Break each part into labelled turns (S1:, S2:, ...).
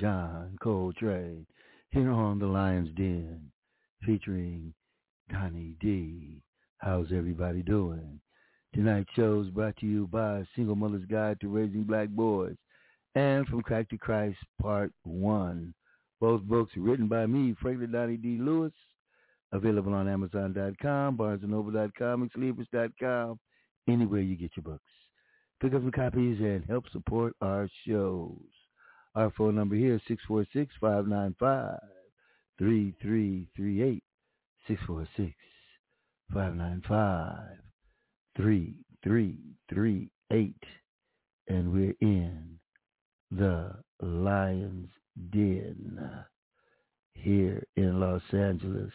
S1: John Coltrane, here on The Lion's Den, featuring Donny D. How's everybody doing? Tonight's show is brought to you by Single Mother's Guide to Raising Black Boys and From Crack to Christ Part 1. Both books written by me, Franklin Donny D. Lewis, available on Amazon.com, BarnesandNoble.com, and Sleepers.com, anywhere you get your books. Pick up some copies and help support our shows. Our phone number here is 646-595-3338. 646-595-3338. And we're in the Lion's Den here in Los Angeles,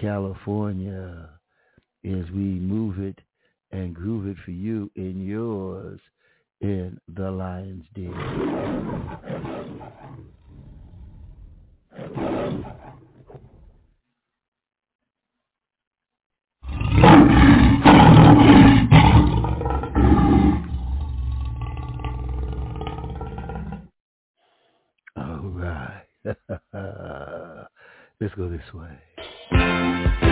S1: California, as we move it and groove it for you in yours in the Lion's Den. All right. Let's go this way.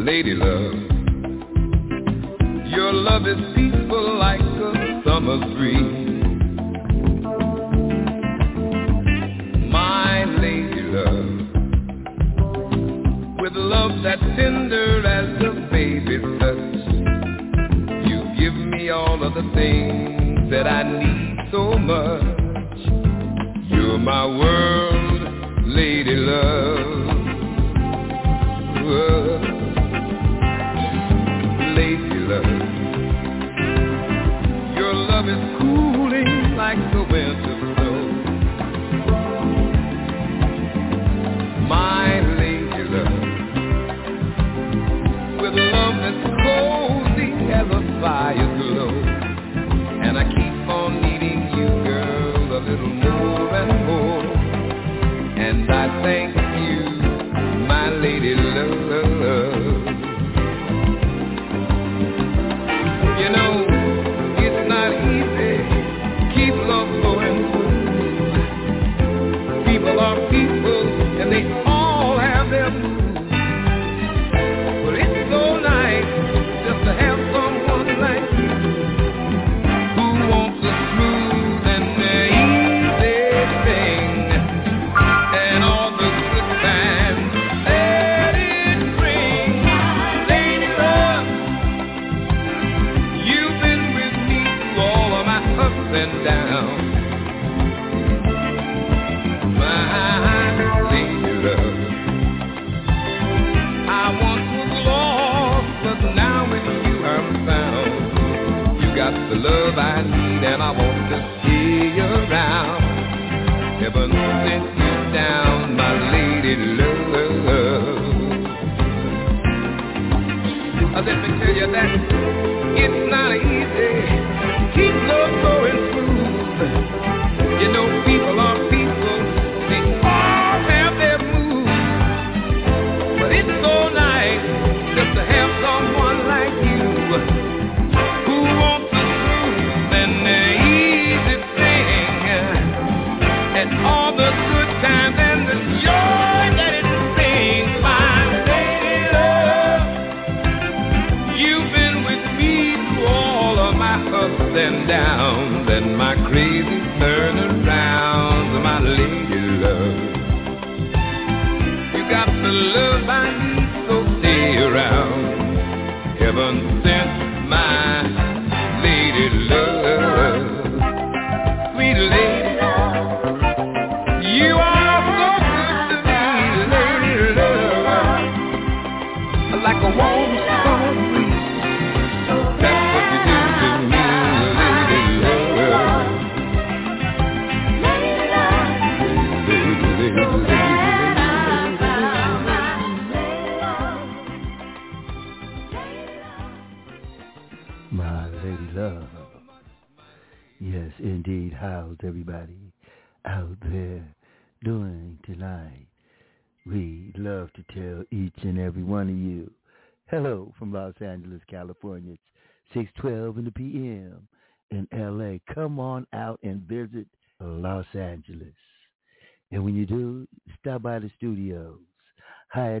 S2: Lady love. Your love is peaceful like a summer breeze. My lady love, with love that's tender as a baby's touch. You give me all of the things that I need so much. You're my world,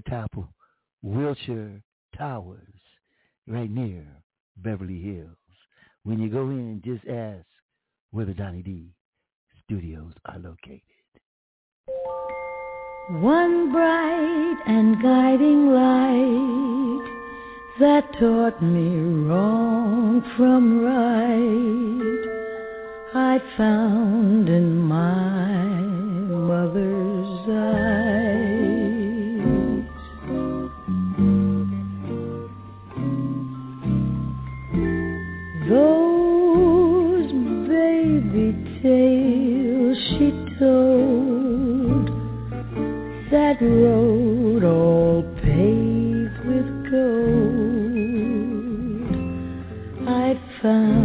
S1: Hyatt Apple, Wilshire Towers, right near Beverly Hills. When you go in, just ask where the Donny D studios are located.
S3: One bright and guiding light that taught me wrong from right I found in my mother's that road all paved with gold. I found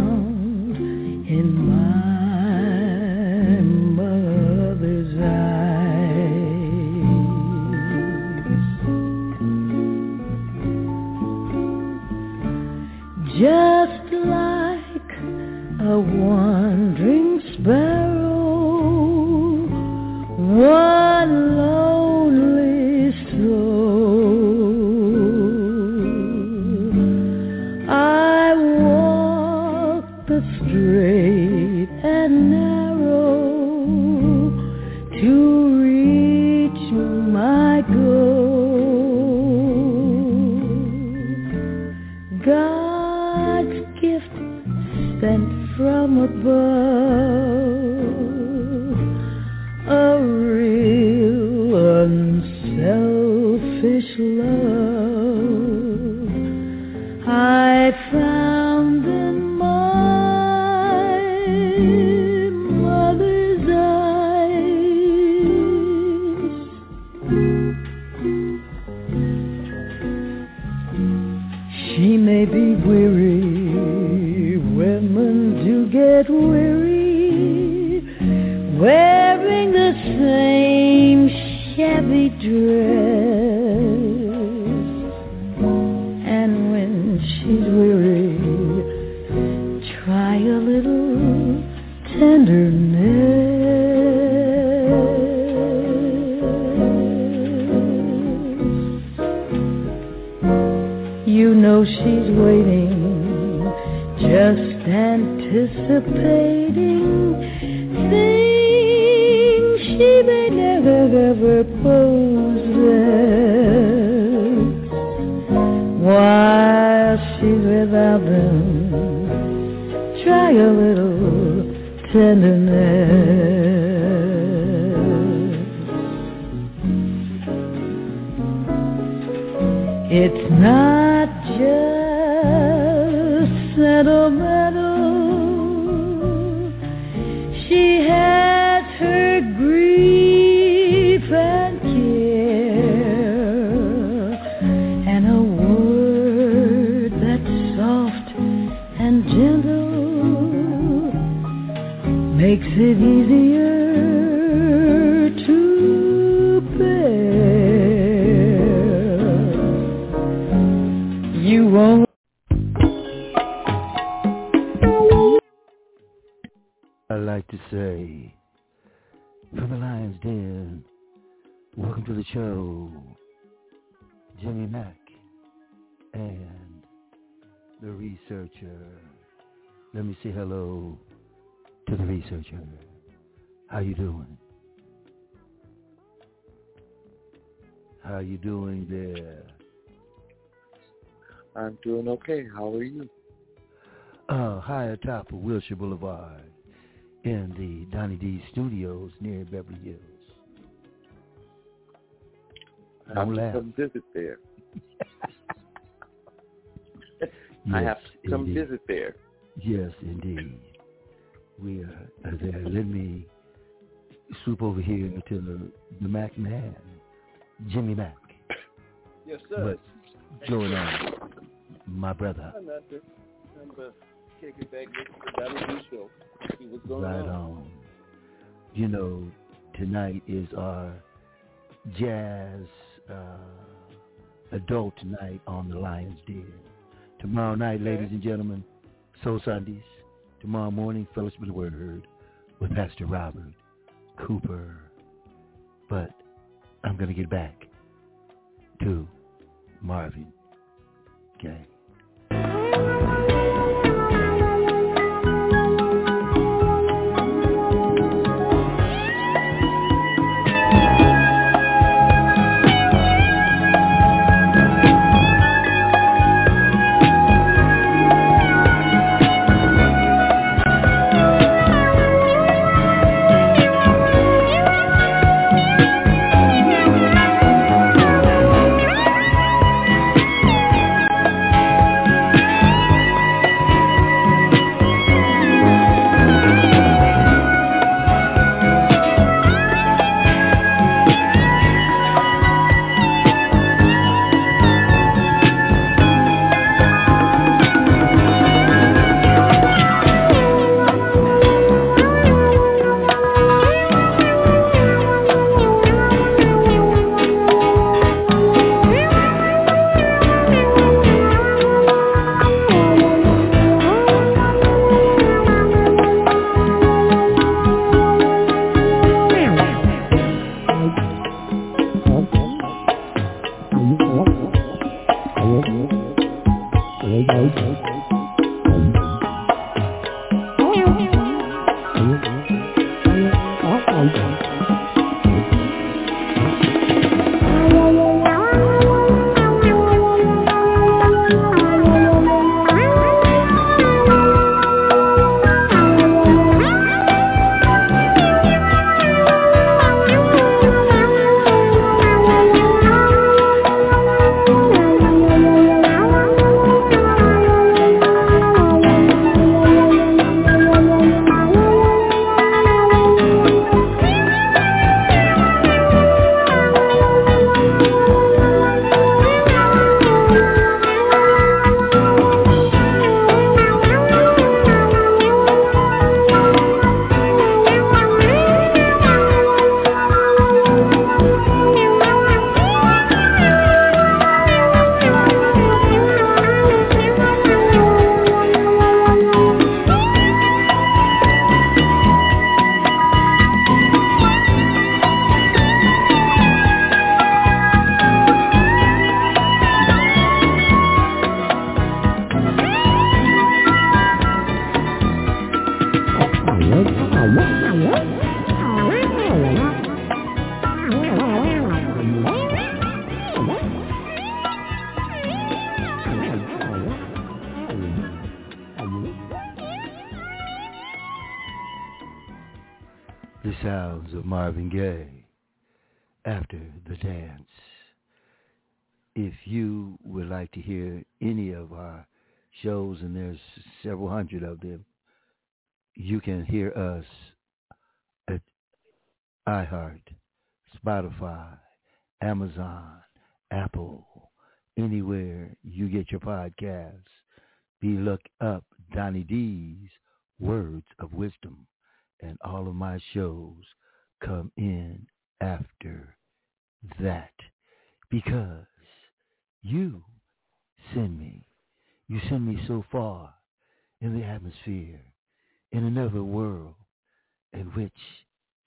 S1: researcher. Let me say hello to the researcher. How you doing? How you doing there?
S4: I'm doing okay. How are you?
S1: Uh, high atop of Wilshire Boulevard in the Donny D Studios near Beverly Hills.
S4: I
S1: Don't
S4: have
S1: laugh.
S4: to come visit there. I
S1: Yes,
S4: have to come
S1: indeed.
S4: visit there.
S1: Yes, indeed. We are there. Let me swoop over here to the, the Mac man, Jimmy Mac.
S5: Yes, sir.
S1: But Joe and I, my brother.
S5: I'm not there. I'm, uh,
S4: kick back, listen to the show. See what's going
S1: right
S4: on.
S1: on. You know, tonight is our jazz uh, adult night on the Lions Den. Tomorrow night,
S4: Okay.
S1: ladies and gentlemen, Soul Sundays. Tomorrow morning, Fellowship of the Word with Pastor Robert Cooper. But I'm going to get back to Marvin Gaye. Marvin Gaye after the dance. If you would like to hear any of our shows, and there's several hundred of them, you can hear us at iHeart, Spotify, Amazon, Apple, anywhere you get your podcasts. Be look up Donny D's Words of Wisdom, and all of my shows come in after that because you send me. You send me so far in the atmosphere, in another world, in which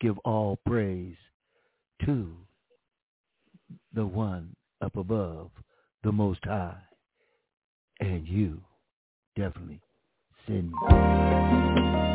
S1: give all praise to the one up above, the Most High. And you definitely send me.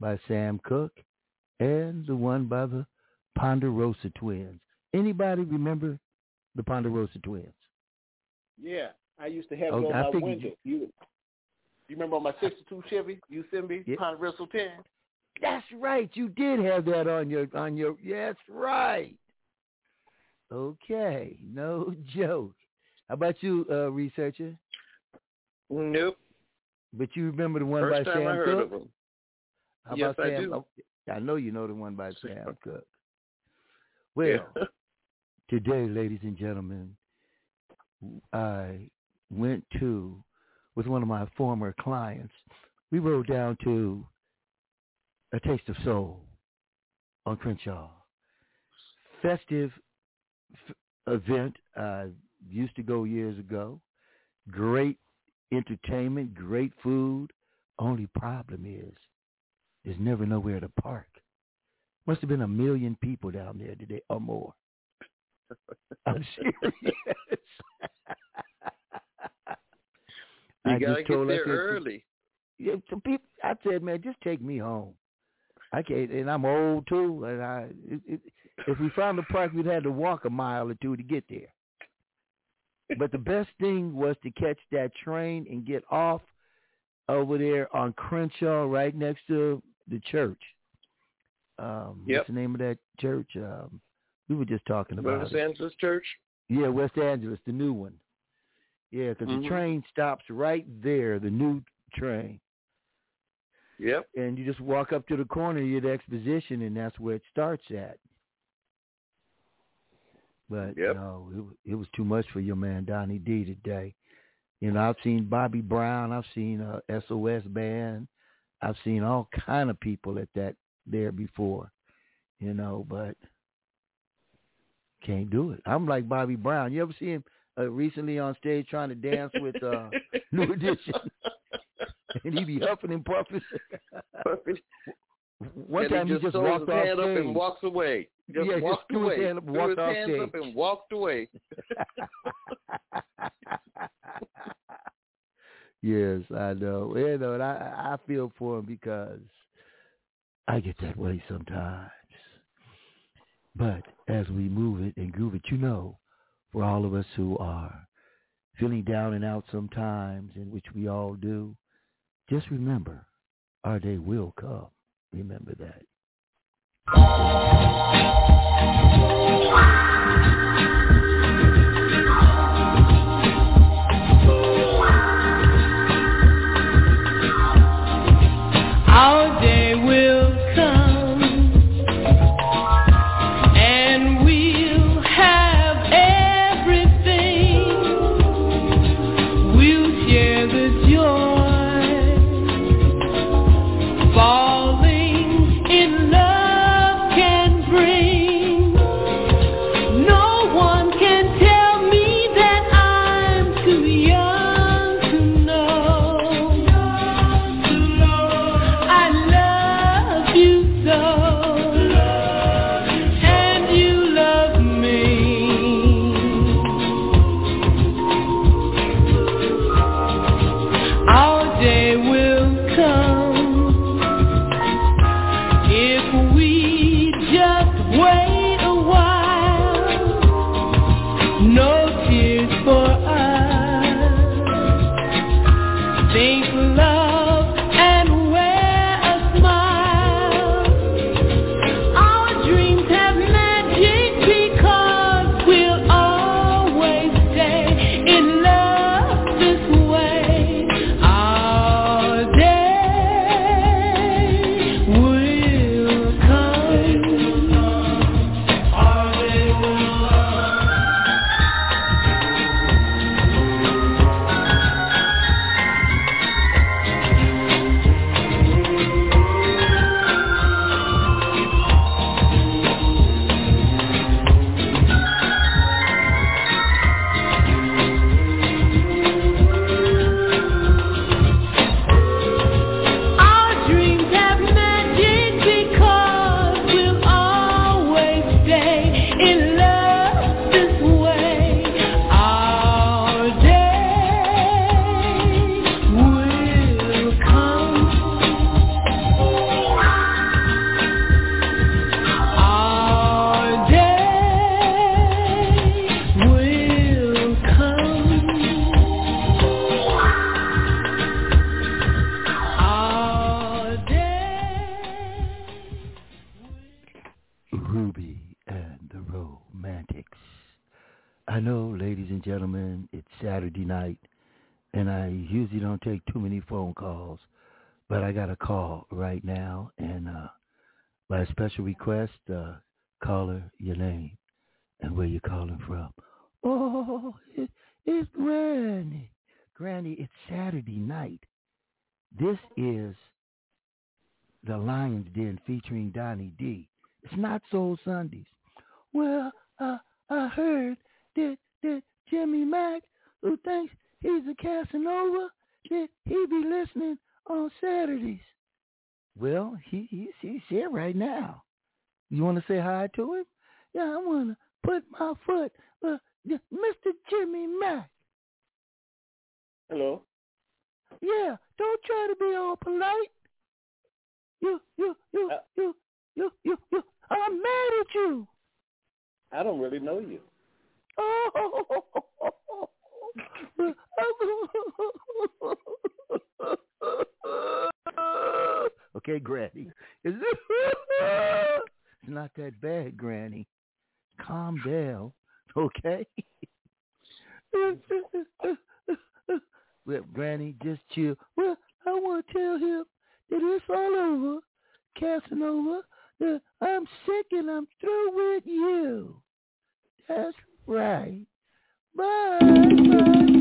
S1: By Sam Cooke and the one by the Ponderosa Twins. Anybody remember the Ponderosa Twins?
S4: Yeah, I used to have okay, it on I my window. You, you, you remember on my '62 Chevy Yosemite yeah. Ponderosa Twin?
S1: That's right. You did have that on your on your. That's right. Okay, no joke. How about you, uh, researcher?
S4: Nope.
S1: But you remember the one
S4: First
S1: by
S4: time
S1: Sam
S4: I heard
S1: Cooke?
S4: Of him.
S1: How
S4: yes,
S1: about Sam?
S4: I do.
S1: Oh, I know you know the one by Sam Cooke. Well,
S4: yeah.
S1: today, ladies and gentlemen, I went to with one of my former clients. We rode down to a Taste of Soul on Crenshaw. Festive f- event. I used to go years ago. Great entertainment, great food. Only problem is there's never nowhere to park. Must have been a million people down there today or more. I'm serious.
S4: you
S1: I
S4: gotta
S1: just told
S4: get there early.
S1: Yeah, some people. I said, man, just take me home. I can't, and I'm old too. And I, it, it, if we found a park, we'd have to walk a mile or two to get there. But the best thing was to catch that train and get off over there on Crenshaw, right next to the church. Um,
S4: yep.
S1: What's the name of that church? Um, we were just talking about
S4: West
S1: it.
S4: Angeles Church.
S1: Yeah, West Angeles, the new one. Yeah, because
S4: mm-hmm.
S1: the train stops right there, the new train.
S4: Yep.
S1: And you just walk up to the corner of the exposition, and that's where it starts at. But
S4: yep.
S1: no, it, it was too much for your man Donny D today. You know, I've seen Bobby Brown, I've seen uh, SOS Band, I've seen all kind of people at that there before, you know, but can't do it. I'm like Bobby Brown. You ever see him uh, recently on stage trying to dance with uh, New Edition? and he be huffing and puffing. One
S4: and
S1: time
S4: he
S1: just,
S4: just
S1: walked
S4: his
S1: off
S4: hand
S1: stage.
S4: up and walks away. Just
S1: yeah,
S4: walked
S1: just
S4: away.
S1: His hand up,
S4: threw
S1: walked
S4: his
S1: off
S4: hands
S1: stage.
S4: up and walked away.
S1: yes, I know. You know, and I I feel for him because I get that way sometimes. But as we move it and groove it, you know, for all of us who are feeling down and out sometimes, in which we all do, just remember
S3: Our day will come. Remember that. Special request, uh, caller, your name and where you're calling from. Oh, it, it's Granny. Granny, it's Saturday night. This is the Lion's Den featuring Donny D. It's not Soul Sundays. Well, uh, I heard that, that Jimmy Mack, who thinks he's a Casanova, that he be listening on Saturdays. Well, he, he's, he's here right now. You want to say hi to him? Yeah, I want to put my foot, uh, Mr. Jimmy Mack.
S5: Hello.
S3: Yeah, don't try to be all polite. You, you, you, uh, you, you, you, you. I'm mad at you.
S5: I don't really know you.
S3: Oh. okay, Granny. It's not that bad, Granny. Calm down, okay? well, Granny, just chill. Well, I want to tell him that it's all over, Casanova. That I'm sick and I'm through with you. That's right. Bye. Bye. Bye.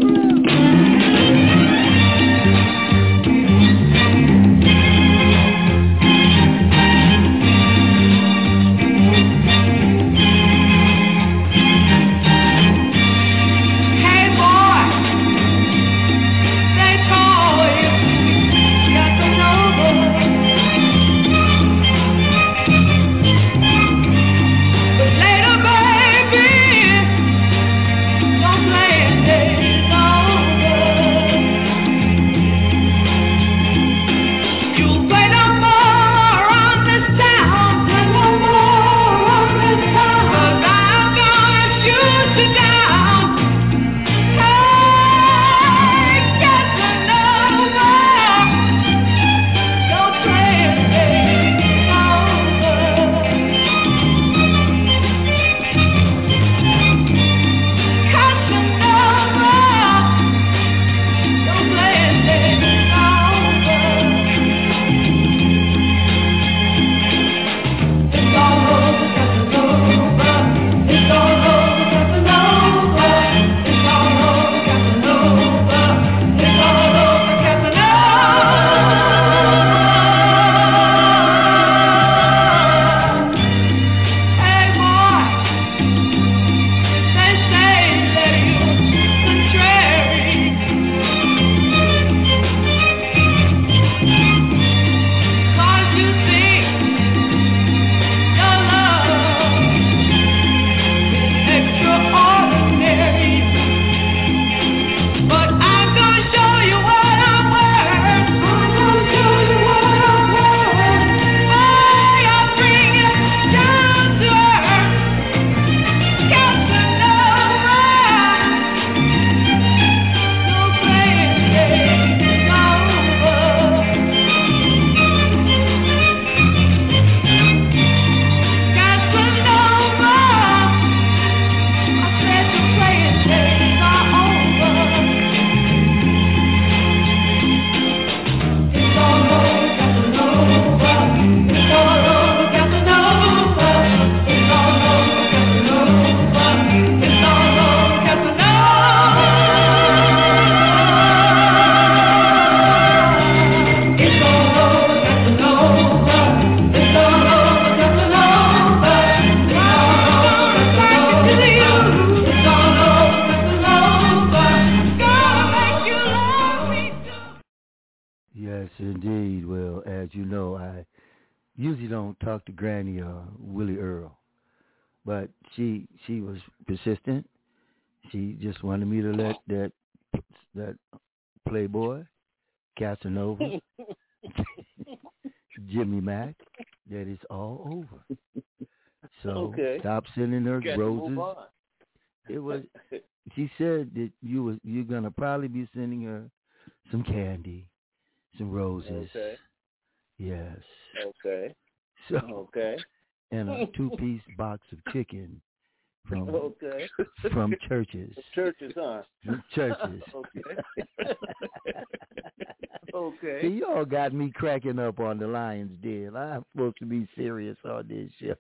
S1: She just wanted me to let that that Playboy, Casanova, Jimmy Mack, that it's all over. So
S4: okay.
S1: stop sending her roses. It was. She said that you was you're gonna probably be sending her some candy, some roses.
S4: Okay.
S1: Yes.
S4: Okay.
S1: So.
S4: Okay.
S1: And a two-piece box of chicken from
S4: okay.
S1: from churches.
S4: Church's, huh?
S1: From Church's.
S4: okay. okay.
S1: See, you all got me cracking up on the Lions Den. I'm supposed to be serious on this show.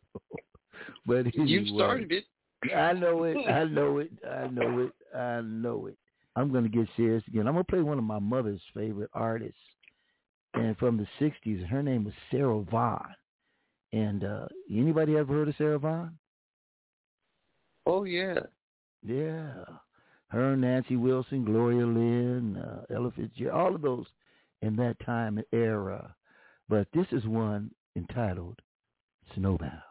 S1: but anyway,
S5: you started it.
S1: I know it. I know it. I know it. I know it. I'm going to get serious again. I'm going to play one of my mother's favorite artists, and from the '60s. Her name was Sarah Vaughan. And uh anybody ever heard of Sarah Vaughan?
S5: Oh yeah.
S1: Yeah. Her, Nancy Wilson, Gloria Lynne, uh, Ella Fitzgerald, all of those in that time and era. But this is one entitled Snowbound.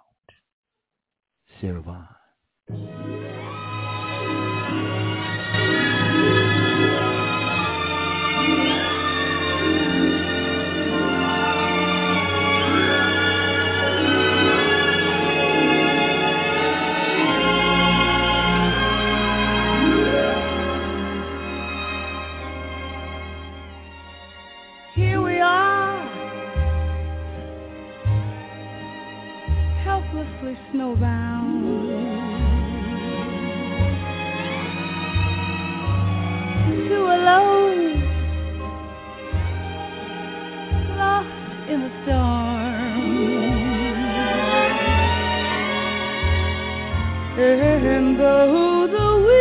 S1: Sarah Vaughan.
S3: Helplessly snowbound. Two alone, lost in the storm. And though the wind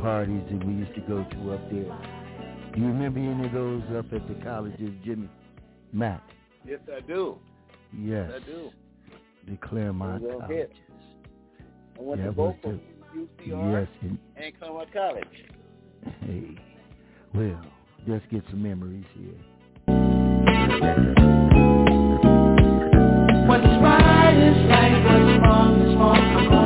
S1: parties that we used to go to up there. Do you remember any of those up at the colleges, Jimmy? Matt?
S4: Yes, I do.
S1: Yes.
S4: I do.
S1: The Claremont
S4: Go
S1: colleges.
S4: ahead. I went
S1: yeah,
S4: to both of UCR
S1: yes, and,
S4: and Claremont College.
S1: Hey, well, let's get some memories here.
S6: What's right is right, what's wrong is wrong.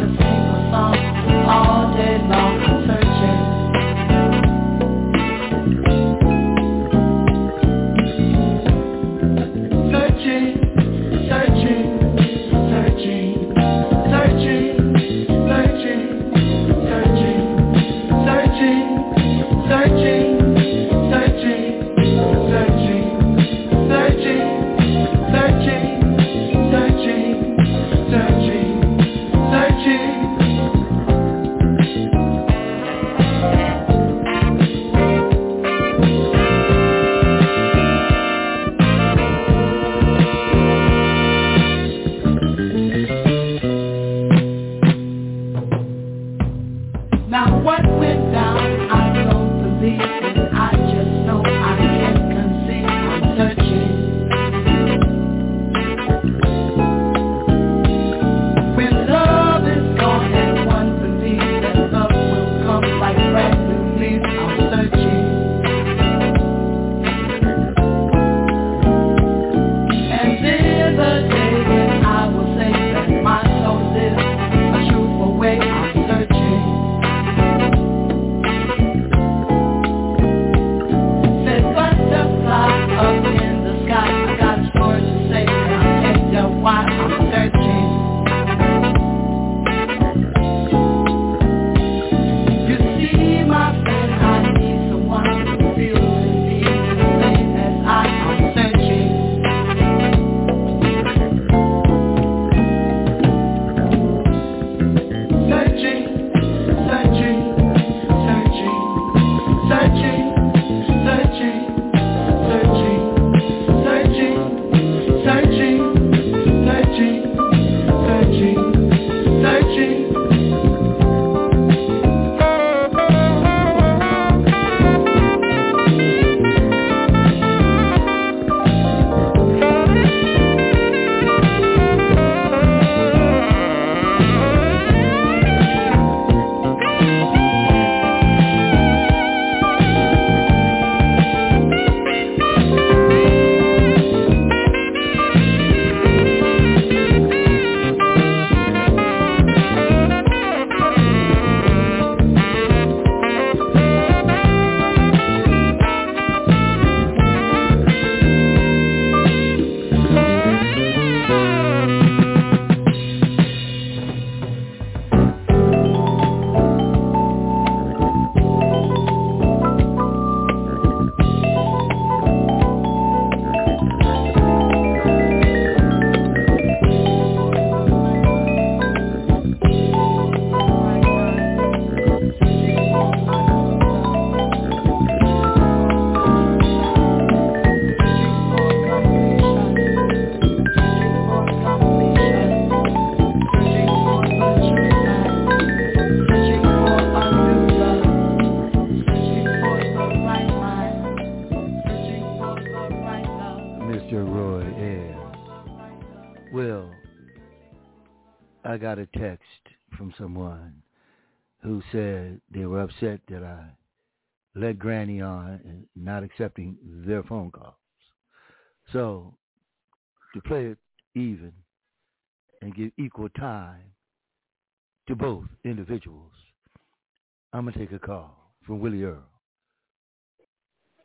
S1: Granny on and not accepting their phone calls. So to play it even and give equal time to both individuals, I'm gonna take a call from Willie Earl.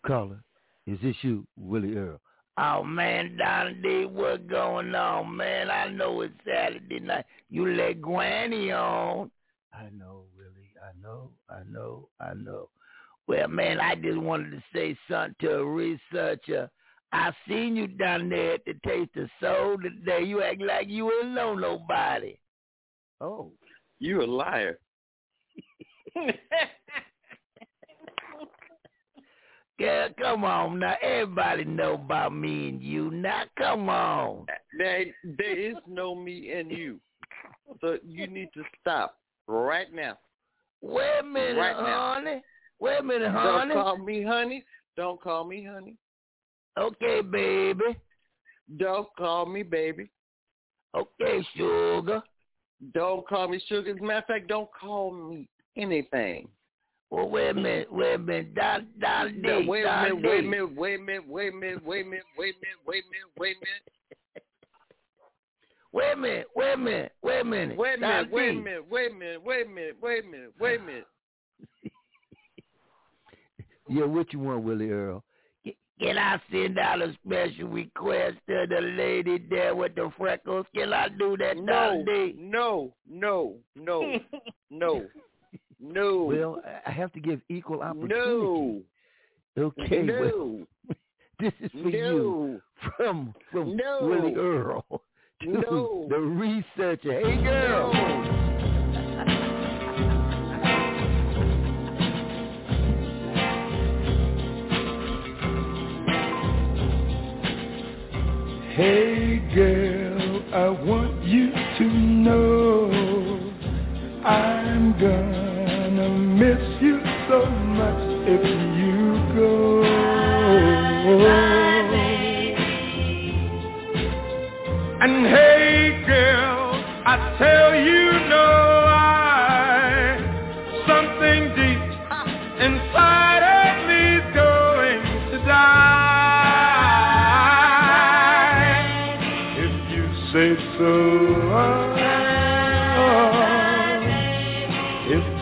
S1: Caller, is this you, Willie Earl?
S7: Oh man, Donny D, what's going on, man? I know it's Saturday night. You let Granny on.
S1: I know, Willie. I know. I know. I know.
S7: Well, man, I just wanted to say something to a researcher. I seen you down there at the Taste of Soul today. You act like you ain't know nobody.
S5: Oh, you a liar.
S7: Yeah, come on now. Everybody know about me and you. Now, come on.
S5: There, there is no me and you. So you need to stop right now.
S7: Wait a minute, right honey. Now. Wait a minute, honey.
S5: Don't call me honey. Don't call me honey.
S7: Okay, baby.
S5: Don't call me baby.
S7: Okay, sugar.
S5: Don't call me sugar. As a matter of fact, don't call me anything.
S7: Well, wait a minute, wait a minute, Don
S5: no,
S7: D,
S5: wait a minute,
S7: D.
S5: wait a minute, wait a minute, wait a minute, wait a minute, wait a minute, wait a minute, wait a minute.
S7: Wait a minute, wait a minute, wait a minute.
S5: Wait a minute, wait a minute, wait a minute, wait a minute, wait a minute, wait a minute.
S1: Yeah, what you want, Willie Earl?
S7: Can I send out a special request to the lady there with the freckles? Can I do that,
S5: No,
S7: Don D?
S5: no, no, no, no, no.
S1: Well, I have to give equal opportunity.
S5: no,
S1: Okay, well,
S5: no,
S1: this is for you from from
S5: No.
S1: Willie Earl to
S5: No.
S1: the researcher. Hey, girl.
S2: Hey girl, I want you to know I'm gonna miss you so much if you go. And hey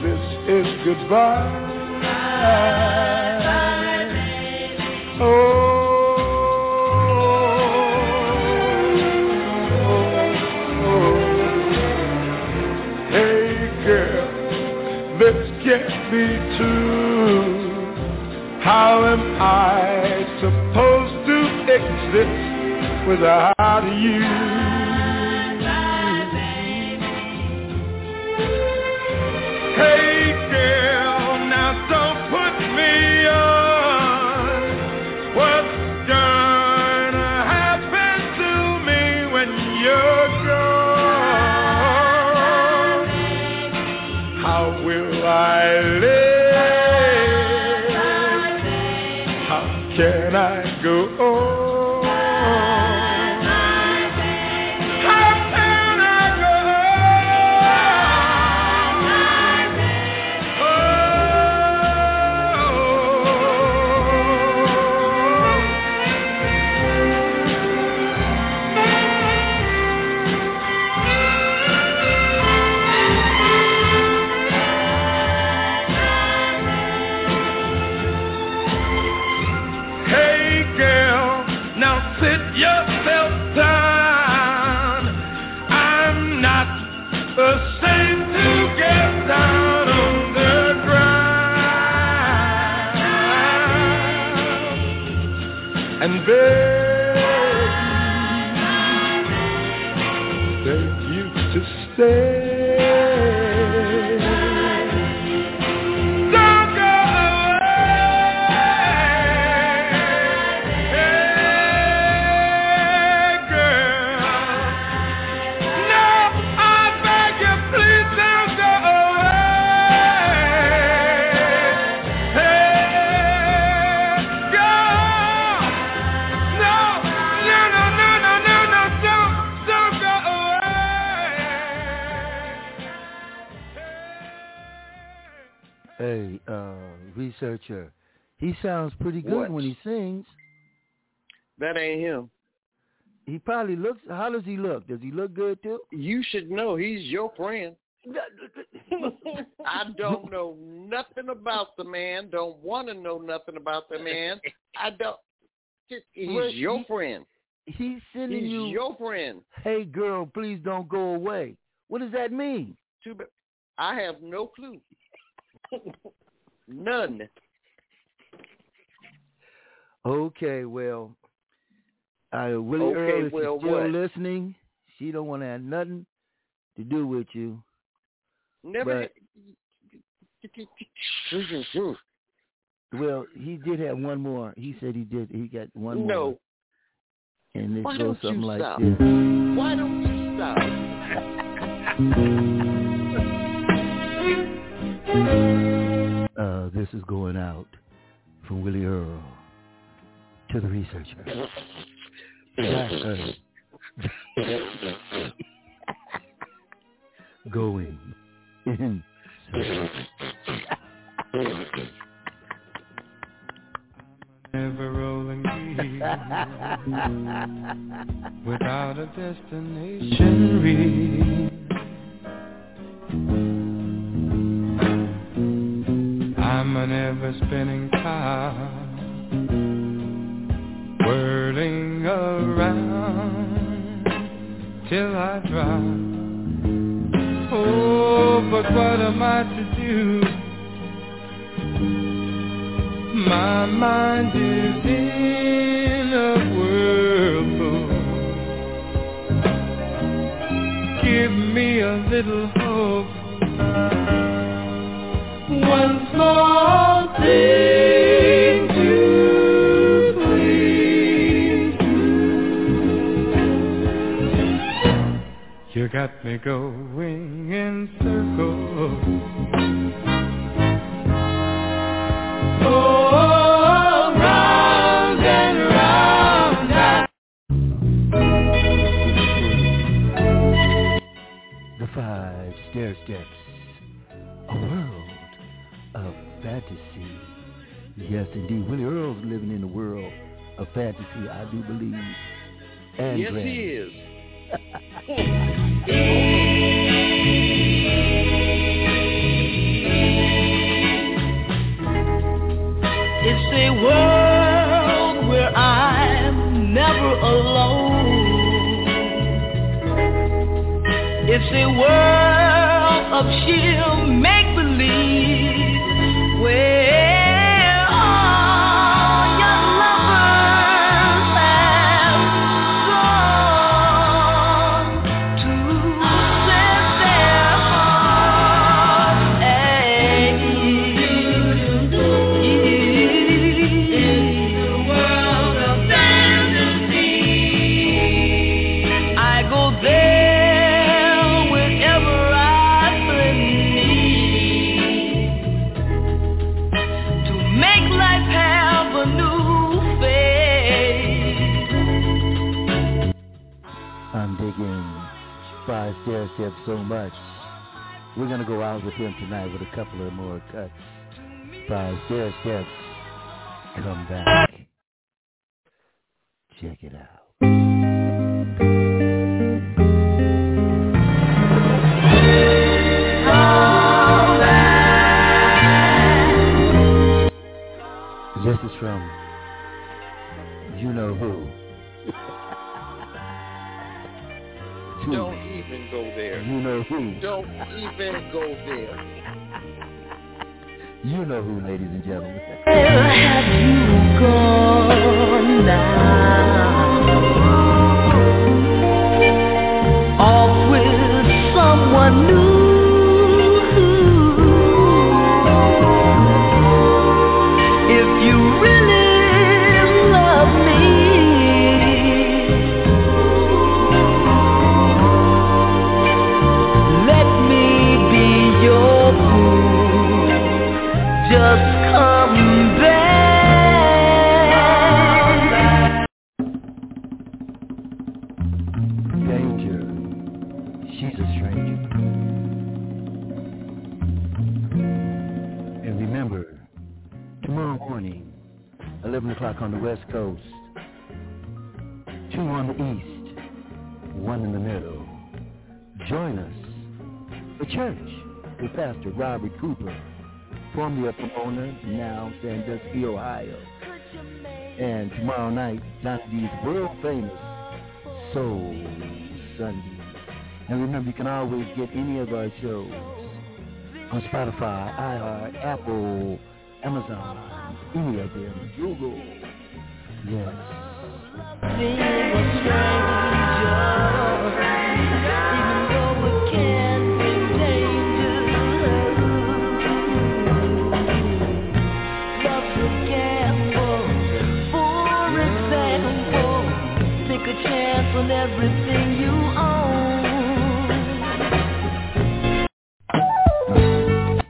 S2: this is goodbye, oh, oh, oh. girl, this can't be true. How am I supposed to exist without you? Ground
S1: sounds pretty good
S5: What?
S1: when he sings.
S5: that ain't him.
S1: He probably looks. How does he look? Does he look good too?
S5: You should know he's your friend. I don't know nothing about the man. Don't want to know nothing about the man. I don't. He's
S1: Well,
S5: your
S1: he-
S5: friend.
S1: He's sending
S5: He's
S1: you.
S5: your friend.
S1: Hey, girl, please don't go away. What does that mean?
S5: Too bad. I have no clue. None.
S1: Okay, well, uh, Willie
S5: Okay,
S1: Earl, if
S5: well,
S1: still
S5: what?
S1: listening, she don't want to have nothing to do with you.
S5: Never.
S1: Well, he did have one more. He said he did. He got one more.
S5: no.
S1: And it
S5: Why
S1: goes something like
S5: stop?
S1: this.
S5: Why don't you stop?
S1: Uh, this is going out from Willie Earl to the researcher. Jack, uh, going in.
S2: Never rolling without a destination. I'm an ever spinning car till I drop. Oh, but what am I to do? My mind is got me going in circles. Oh, round and round.
S1: The five stair steps. A world of fantasy. Yes, indeed. Willie Earl's living in a world of fantasy, I do believe. And
S5: yes,
S1: Granny.
S5: he is.
S8: It's a world where I'm never alone. It's a world of sheer make-believe
S1: so much. We're gonna go out with him tonight with a couple of more cuts. Five Stairsteps. Come back. Check it out. This is from you know who. To
S5: Don't even go there.
S1: you know who.
S5: Don't even go there.
S1: You know who, ladies and gentlemen.
S8: Where have you gone now? Off with someone new.
S1: 11 o'clock on the West Coast, two on the East, one in the middle. Join us The church with Pastor Robert Cooper, formerly of Pomona, now Sandusky, Ohio. And tomorrow night, Johnny D's world famous Soul Sunday. And remember, you can always get any of our shows on Spotify, iHeart, Apple, Amazon, any of them, Google. Yes.
S8: On everything you own.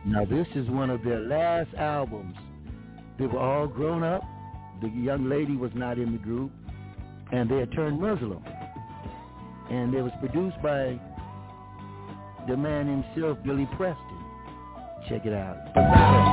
S1: Now this is one of their last albums. They were all grown up. The young lady was not in the group, and they had turned Muslim. And it was produced by the man himself, Billy Preston. Check it out.